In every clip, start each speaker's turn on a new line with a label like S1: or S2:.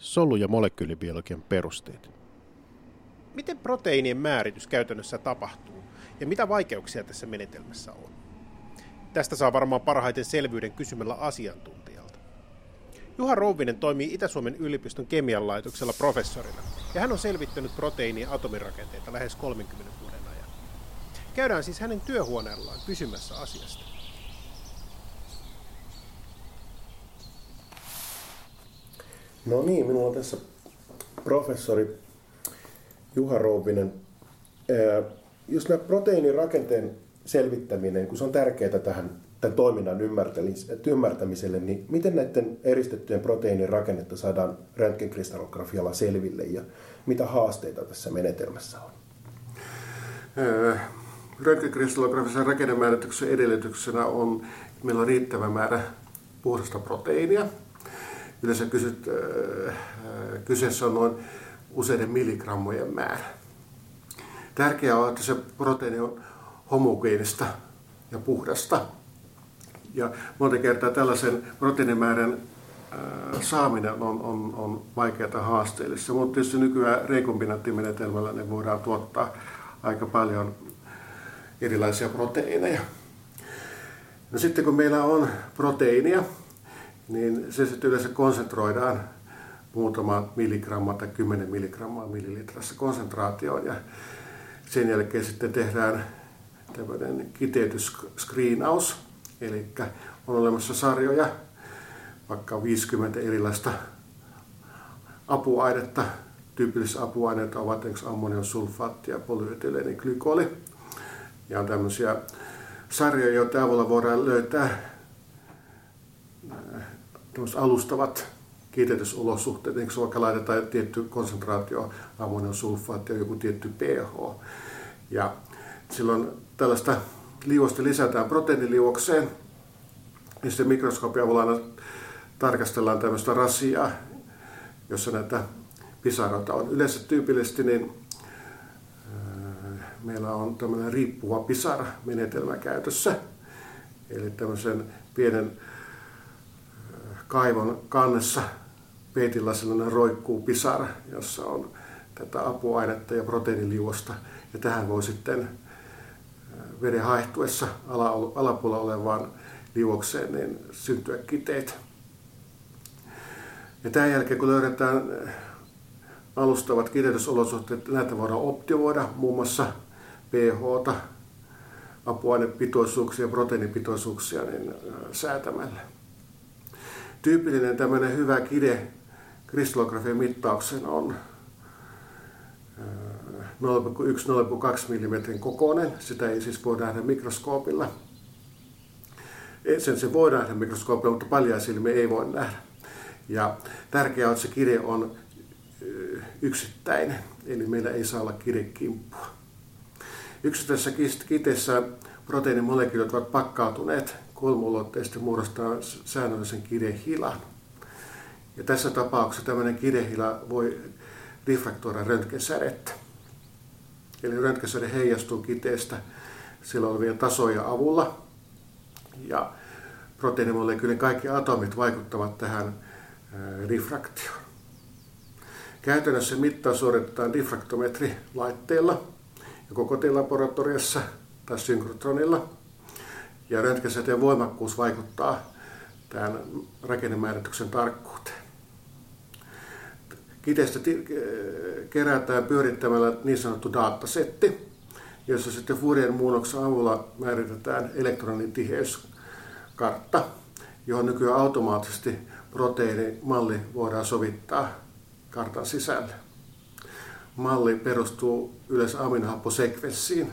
S1: solu- ja molekyylibiologian perusteet.
S2: Miten proteiinien määritys käytännössä tapahtuu ja mitä vaikeuksia tässä menetelmässä on? Tästä saa varmaan parhaiten selvyyden kysymällä asiantuntijalta. Juha Rouvinen toimii Itä-Suomen yliopiston kemian laitoksella professorina ja hän on selvittänyt proteiinien atomirakenteita lähes 30 vuoden ajan. Käydään siis hänen työhuoneellaan kysymässä asiasta.
S3: No niin, minulla on tässä professori Juha Rouvinen. Jos nämä proteiinin rakenteen selvittäminen, kun se on tärkeää tähän tämän toiminnan ymmärtämiselle, niin miten näiden eristettyjen proteiinin rakennetta saadaan röntgenkristallografialla selville ja mitä haasteita tässä menetelmässä on?
S4: Röntgenkristallografisen rakennemäärityksen edellytyksenä on, että meillä on riittävä määrä puhdasta proteiinia. Yleensä kysyt, kyseessä on noin useiden milligrammojen määrä. Tärkeää on, että se proteiini on homogeenista ja puhdasta. Ja monta kertaa tällaisen proteiinimäärän saaminen on, on, on vaikeaa haasteellista, mutta tietysti nykyään rekombinaattimenetelmällä ne voidaan tuottaa aika paljon erilaisia proteiineja. No sitten kun meillä on proteiinia, niin se sitten yleensä konsentroidaan muutama milligramma tai 10 milligrammaa millilitrassa konsentraatioon ja sen jälkeen sitten tehdään tämmöinen kiteytysskriinaus, eli on olemassa sarjoja, vaikka 50 erilaista apuainetta. Tyypillisiä apuaineita ovat ammoniumsulfaatti ja polyetyleeniglykoli. Ja on tämmöisiä sarjoja, joiden avulla voidaan löytää alustavat kiitetysolosuhteet, niin vaikka laitetaan tietty konsentraatio ammoniumsulfaatti ja joku tietty pH. Ja silloin tällaista liuosta lisätään proteiiniliuokseen, ja sitten mikroskoopin avulla tarkastellaan tämmöistä rasiaa, jossa näitä pisaroita on. Yleensä tyypillisesti niin meillä on tämmöinen riippuva pisara-menetelmä käytössä. Eli tämmöisen pienen kaivon kannessa sellainen roikkuu pisara, jossa on tätä apuainetta ja proteiiniliuosta. Ja tähän voi sitten veden haihtuessa alapuolella olevaan liuokseen niin syntyä kiteitä. Ja tämän jälkeen kun löydetään alustavat kiteytysolosuhteet, näitä voidaan optimoida muun muassa pH, apuainepitoisuuksia ja proteiinipitoisuuksia niin säätämällä. Tyypillinen tämmöinen hyvä kide kristallografian mittaukseen on 0,1-0,2 mm kokoinen. Sitä ei siis voi nähdä mikroskoopilla. Sen se voi nähdä mikroskoopilla, mutta paljon silmiä ei voi nähdä. Ja tärkeää on, että se kire on yksittäinen, eli meillä ei saa olla kirekimppua. Yksittäisessä kiteessä proteiinimolekyylit ovat pakkautuneet kolmulotteisesti muodostaa säännöllisen kirehilan. Ja tässä tapauksessa tämmöinen kirehila voi diffraktoida röntgensädettä. Eli röntgensäde heijastuu kiteestä sillä olevien tasoja avulla. Ja proteiinimolekyylin kaikki atomit vaikuttavat tähän diffraktioon. Käytännössä mittaus suoritetaan diffraktometrilaitteella joko kotilaboratoriossa tai synkrotronilla. Ja röntgensäteen voimakkuus vaikuttaa tähän rakennemäärityksen tarkkuuteen. Kiteestä kerätään pyörittämällä niin sanottu datasetti, jossa sitten Fourier muunnoksen avulla määritetään elektronin tiheyskartta, johon nykyään automaattisesti proteiinimalli voidaan sovittaa kartan sisälle. Malli perustuu yleensä aminohapposekvenssiin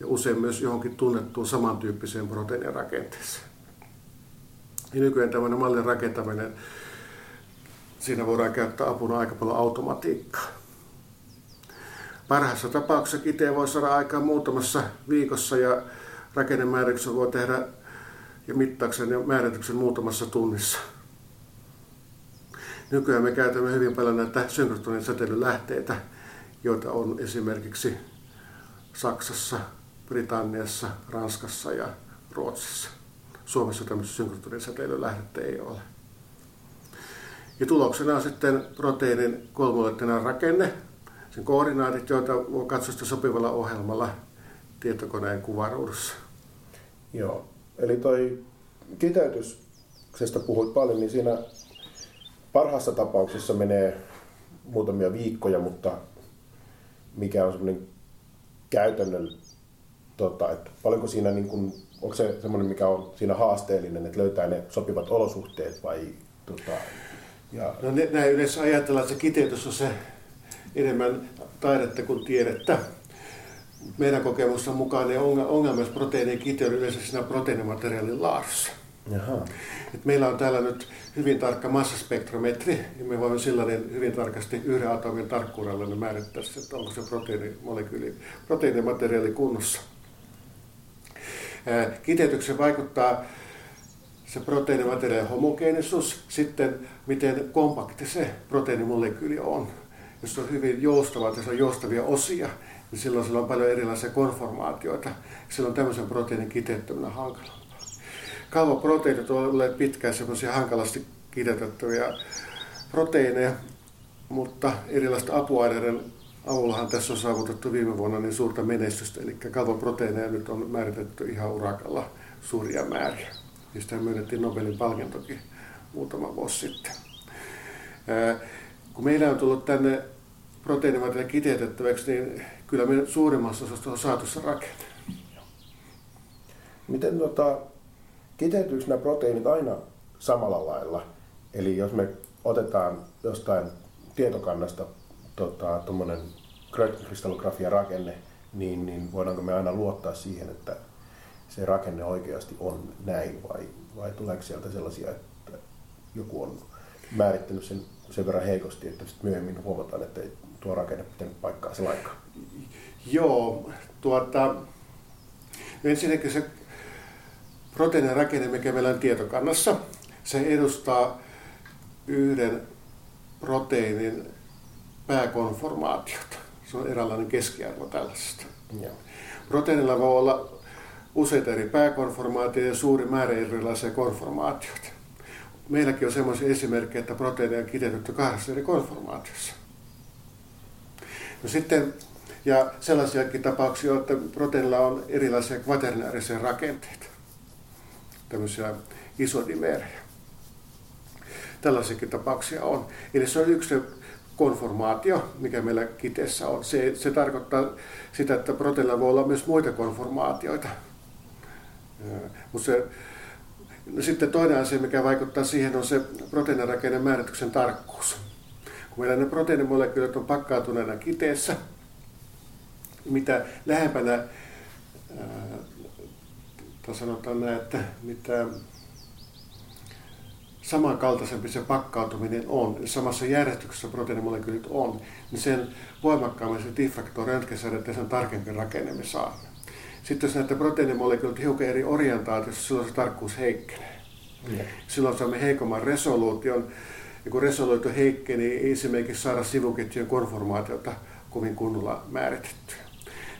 S4: ja usein myös johonkin tunnettuun samantyyppiseen proteiinirakenteeseen. Ja nykyään tämmöinen mallin rakentaminen siinä voidaan käyttää apuna aika paljon automatiikkaa. Parhaassa tapauksessa kiteen voi saada aikaan muutamassa viikossa ja rakennemäärityksen voi tehdä ja mittauksen ja määrityksen muutamassa tunnissa. Nykyään me käytämme hyvin paljon näitä synkrotronin säteilylähteitä, joita on esimerkiksi Saksassa, Britanniassa, Ranskassa ja Ruotsissa. Suomessa tämmöistä synkrotronin säteilylähdettä ei ole. Ja tuloksena on sitten proteiinin kolmolettinen rakenne, sen koordinaatit, joita voi katsoa sopivalla ohjelmalla tietokoneen kuvaruudussa.
S3: Joo, eli toi kiteytyksestä puhuit paljon, niin siinä parhaassa tapauksessa menee muutamia viikkoja, mutta mikä on semmoinen käytännön, tota, että paljonko siinä, niin kun, onko se semmoinen, mikä on siinä haasteellinen, että löytää ne sopivat olosuhteet vai tota,
S4: ja... No näin yleensä ajatellaan, että se kiteytys on se enemmän taidetta kuin tiedettä. Meidän kokemusten mukaan ne ongelma, jos proteiinien kiteydy yleensä siinä proteiinimateriaalin laadussa. Jaha. Et meillä on täällä nyt hyvin tarkka massaspektrometri, ja me voimme silloin hyvin tarkasti yhden atomin tarkkuudella niin määrittää, että onko se proteiinimolekyyli, proteiinimateriaali kunnossa. Kiteytyksen vaikuttaa se proteiinimateriaalin homogeenisuus, sitten miten kompakti se proteiinimolekyyli on. Jos se on hyvin joustava, jos on joustavia osia, niin silloin sillä on paljon erilaisia konformaatioita. Silloin tämmöisen proteiinin kiteyttäminen on hankalampaa. Kalvoproteiinit ovat olleet pitkään semmoisia hankalasti kiteytettäviä proteiineja, mutta erilaista apuaineiden avullahan tässä on saavutettu viime vuonna niin suurta menestystä. Eli kalvoproteiineja nyt on määritetty ihan urakalla suuria määriä. Niistä myönnettiin Nobelin palkintokin muutama vuosi sitten. Kun meillä on tullut tänne proteiinimateriaalin kiteytettäväksi, niin kyllä me suurimmassa osassa on saatu se rakenne.
S3: Miten tota, kiteytyykö nämä proteiinit aina samalla lailla? Eli jos me otetaan jostain tietokannasta tuommoinen tota, kristallografia rakenne, niin, niin voidaanko me aina luottaa siihen, että se rakenne oikeasti on näin vai, vai tuleeko sieltä sellaisia, että joku on määrittänyt sen sen verran heikosti, että sitten myöhemmin huomataan, että ei tuo rakenne pitänyt paikkaa se lainkaan.
S4: Joo, tuota, ensinnäkin se proteiinin rakenne, mikä meillä on tietokannassa, se edustaa yhden proteiinin pääkonformaatiota. Se on eräänlainen keskiarvo tällaisesta. Joo. Proteiinilla voi olla useita eri pääkonformaatioita ja suuri määrä erilaisia konformaatioita. Meilläkin on sellaisia esimerkkejä, että proteiineja on kiteytetty kahdessa eri konformaatiossa. No sitten, ja sellaisiakin tapauksia, että proteiinilla on erilaisia kvaternaarisia rakenteita, tämmöisiä isodimeerejä. Tällaisiakin tapauksia on. Eli se on yksi konformaatio, mikä meillä kiteessä on. Se, se tarkoittaa sitä, että proteiinilla voi olla myös muita konformaatioita. Mutta se No sitten toinen asia, mikä vaikuttaa siihen, on se proteiinirakenne määrityksen tarkkuus. Kun meillä ne proteiinimolekyylit on pakkaatuneena kiteessä, mitä lähempänä, ää, sanotaan näin, että mitä samankaltaisempi se pakkautuminen on, samassa järjestyksessä proteiinimolekyylit on, niin sen voimakkaammin se diffraktio röntgensädet ja sen tarkempi rakenne me saamme. Sitten jos näitä proteiinimolekyylit hiukan eri orientaatiossa, silloin se tarkkuus heikkenee. Mm. Silloin saamme heikomman resoluution. Ja kun resoluutio heikkenee, niin ei esimerkiksi saada sivuketjujen konformaatiota kovin kunnolla määritettyä.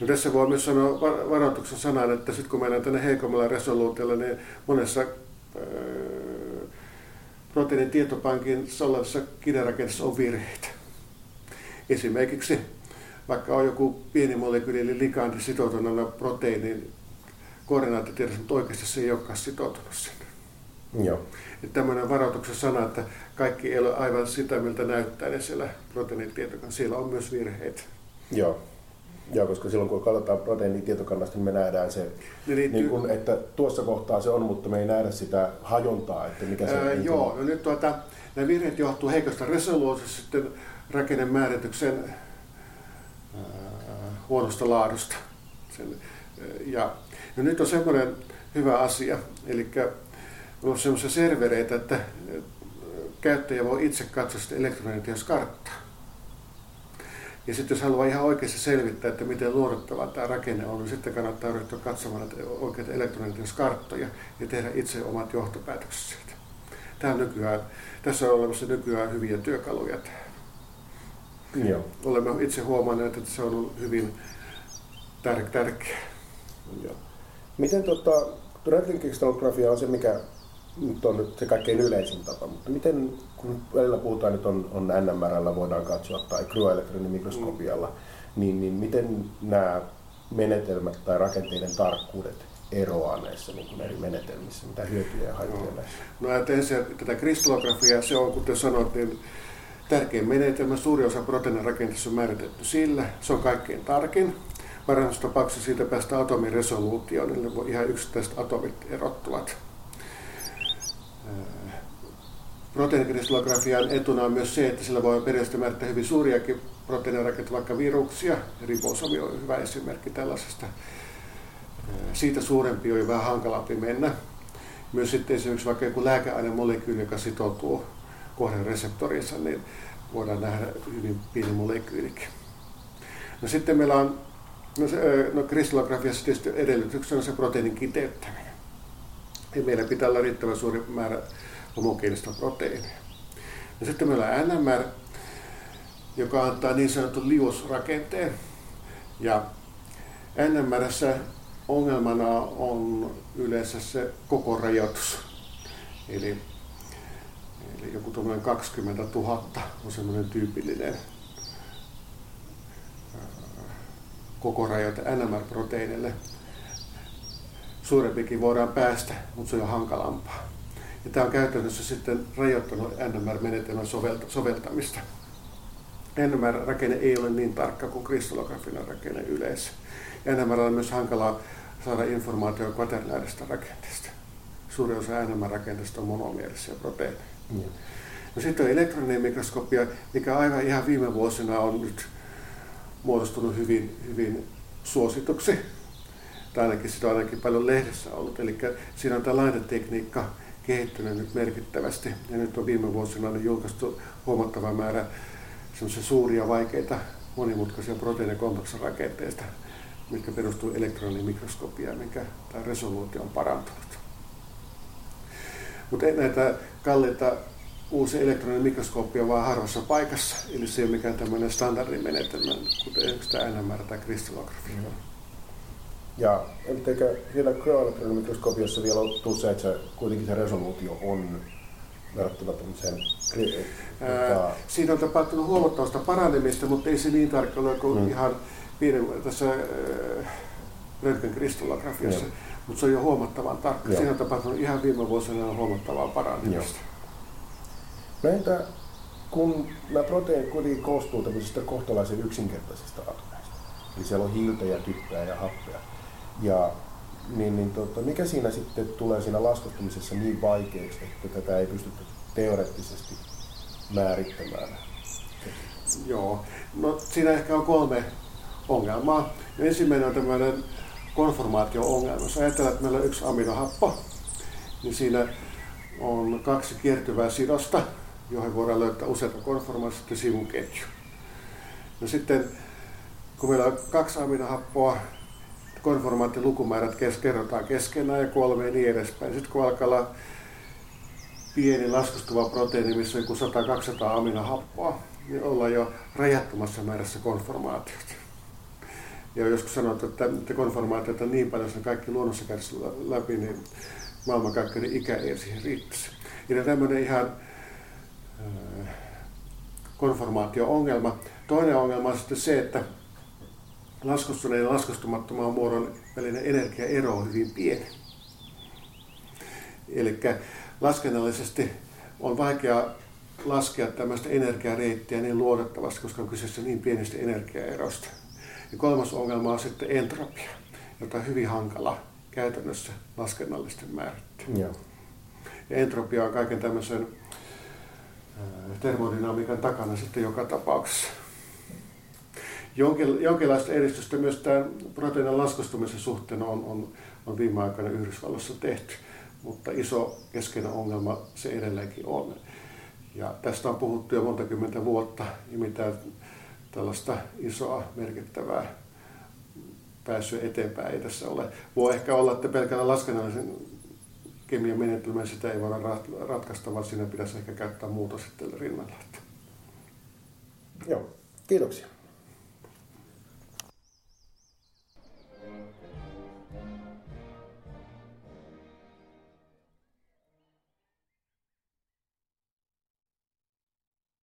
S4: No tässä voi myös sanoa varoituksen sanan, että sitten kun mennään tänne heikommalla resoluutiolla, niin monessa öö, proteiinin tietopankin olevassa kirjarakenteessa on virheitä. Esimerkiksi vaikka on joku pieni molekyyli eli ligandi sitoutuneena proteiinin koordinaattitiedossa, mutta oikeasti se ei olekaan sitoutunut sinne. Joo. Että tämmöinen varoituksen sana, että kaikki ei ole aivan sitä, miltä näyttää niin siellä proteiinitietokan. Siellä on myös virheitä.
S3: Joo. Joo, koska silloin kun katsotaan proteiinitietokannasta, niin me nähdään se, niin, niin kun, että tuossa kohtaa se on, mutta me ei nähdä sitä hajontaa, että mikä se on.
S4: Joo, no nyt tuota, nämä virheet johtuu heikosta resoluutiosta sitten rakennemäärityksen huonosta laadusta. Sen, ja, ja nyt on semmoinen hyvä asia, eli on semmoisia servereitä, että käyttäjä voi itse katsoa sitä elektromagnetioskarttaa. Ja sitten jos haluaa ihan oikeasti selvittää, että miten luotettava tämä rakenne on, niin sitten kannattaa ryhtyä katsomaan näitä oikeita elektromagnetioskarttoja ja tehdä itse omat johtopäätökset siitä. Tämä on nykyään, tässä on olemassa nykyään hyviä työkaluja. Joo. Olemme itse huomanneet, että se on ollut hyvin tär- tärkeä.
S3: Joo. Miten tota, on se, mikä nyt on nyt se kaikkein yleisin tapa, mutta miten, kun välillä puhutaan, että on, on NMRllä voidaan katsoa tai mikroskopialla, mm. niin, niin miten nämä menetelmät tai rakenteiden tarkkuudet eroaa näissä niin kuin eri menetelmissä? Mitä hyötyjä ja haittoja no. näissä?
S4: No ajatellen tätä kristallografiaa, se on kuten sanoit, niin tärkein menetelmä. Suuri osa proteiinirakenteessa on määritetty sillä. Se on kaikkein tarkin. Parhaassa tapauksessa siitä päästä atomin resoluutioon, eli ihan yksittäiset atomit erottuvat. Proteiinikristallografian etuna on myös se, että sillä voi periaatteessa määrittää hyvin suuriakin proteiinirakenteita, vaikka viruksia. Ribosomi on hyvä esimerkki tällaisesta. Siitä suurempi on jo vähän hankalampi mennä. Myös sitten esimerkiksi vaikka joku lääkeainemolekyyli, joka sitoutuu kohden reseptoriinsa, niin voidaan nähdä hyvin pieni molekyylikin. No sitten meillä on, no, no kristallografiassa tietysti edellytyksenä on se proteiinin kiteyttäminen. Ja meillä pitää olla riittävän suuri määrä homogeenista proteiinia. Ja sitten meillä on NMR, joka antaa niin sanotun liusrakenteen. Ja NMRssä ongelmana on yleensä se koko rajoitus. Eli, eli joku 20 000 on semmoinen tyypillinen koko rajoite NMR-proteiinille. Suurempikin voidaan päästä, mutta se on jo hankalampaa. Ja tämä on käytännössä sitten rajoittanut NMR-menetelmän soveltamista. NMR-rakenne ei ole niin tarkka kuin kristallografinen rakenne yleensä. NMR on myös hankalaa saada informaatiota kvaternääristä rakenteesta. Suuri osa NMR-rakenteesta on monomielisiä proteiineja. Mm. No sitten on elektroninen mikroskopia, mikä aivan ihan viime vuosina on nyt muodostunut hyvin, hyvin suosituksi. Tai ainakin sitä on ainakin paljon lehdessä ollut. Eli siinä on tämä laitetekniikka kehittynyt nyt merkittävästi. Ja nyt on viime vuosina on julkaistu huomattava määrä suuria, vaikeita, monimutkaisia proteiinikompleksin rakenteista, mitkä perustuu elektronimikroskopiaan, mikä tämä resoluutio on parantunut. Mutta näitä kalliita uusi elektroninen mikroskooppi on vain harvassa paikassa, eli se ei ole mikään tämmöinen standardimenetelmä, kuten esimerkiksi tämä NMR tai kristallografia. Mm.
S3: Ja eikö siellä mikroskopiossa vielä ole se, että se, kuitenkin se resoluutio on verrattuna tämmöiseen...
S4: Tota... Siinä on tapahtunut huomattavasta paranemista, mutta ei se niin tarkka ole kuin mm. ihan pienen, tässä äh, röntgenkristallografiassa. Mutta se on jo huomattavan tarkka. Joo. Siinä on tapahtunut ihan viime vuosina huomattavaa paranemista.
S3: No entä kun nämä proteiinit kuitenkin koostuu tämmöisistä kohtalaisen yksinkertaisista atomeista, eli siellä on hiiltä ja typpää ja happea, ja niin, niin tota, mikä siinä sitten tulee siinä laskuttamisessa niin vaikeaksi, että tätä ei pystytä teoreettisesti määrittämään?
S4: Joo, no siinä ehkä on kolme ongelmaa. Ensimmäinen on tämmöinen konformaatio-ongelma. Jos ajatellaan, että meillä on yksi aminohappo, niin siinä on kaksi kiertyvää sidosta, johon voidaan löytää useita konformaatioita sivuketju. No sitten, kun meillä on kaksi aminohappoa, konformaattilukumäärät kes, kerrotaan keskenään ja kolme ja niin edespäin. Sitten kun alkaa olla pieni laskustuva proteiini, missä on joku 100-200 aminohappoa, niin ollaan jo rajattomassa määrässä konformaatiota. Ja joskus sanottu, että, että konformaatiot on niin paljon, että kaikki luonnossa kärsii läpi, niin maailmankaikkeuden ikä ei siihen riittäisi. Ja tämmöinen ihan konformaatio-ongelma. Toinen ongelma on sitten se, että laskustuneen ja laskustumattoman muodon välinen energiaero on hyvin pieni. Eli laskennallisesti on vaikea laskea tämmöistä energiareittiä niin luotettavasti, koska on kyseessä niin pienestä energiaerosta. Ja kolmas ongelma on sitten entropia, jota on hyvin hankala käytännössä laskennallisesti määrittää. Ja entropia on kaiken tämmöisen termodynamiikan takana sitten joka tapauksessa jonkinlaista edistystä myös tämän proteiinin laskustumisen suhteen on, on, on viime aikoina Yhdysvalloissa tehty, mutta iso keskeinen ongelma se edelleenkin on. Ja tästä on puhuttu jo monta kymmentä vuotta, ja mitään tällaista isoa merkittävää pääsyä eteenpäin ei tässä ole. Voi ehkä olla, että pelkällä laskennallisen kemian menetelmän sitä ei voida ratkaista, vaan siinä pitäisi ehkä käyttää muuta sitten rinnalla.
S3: Joo, kiitoksia.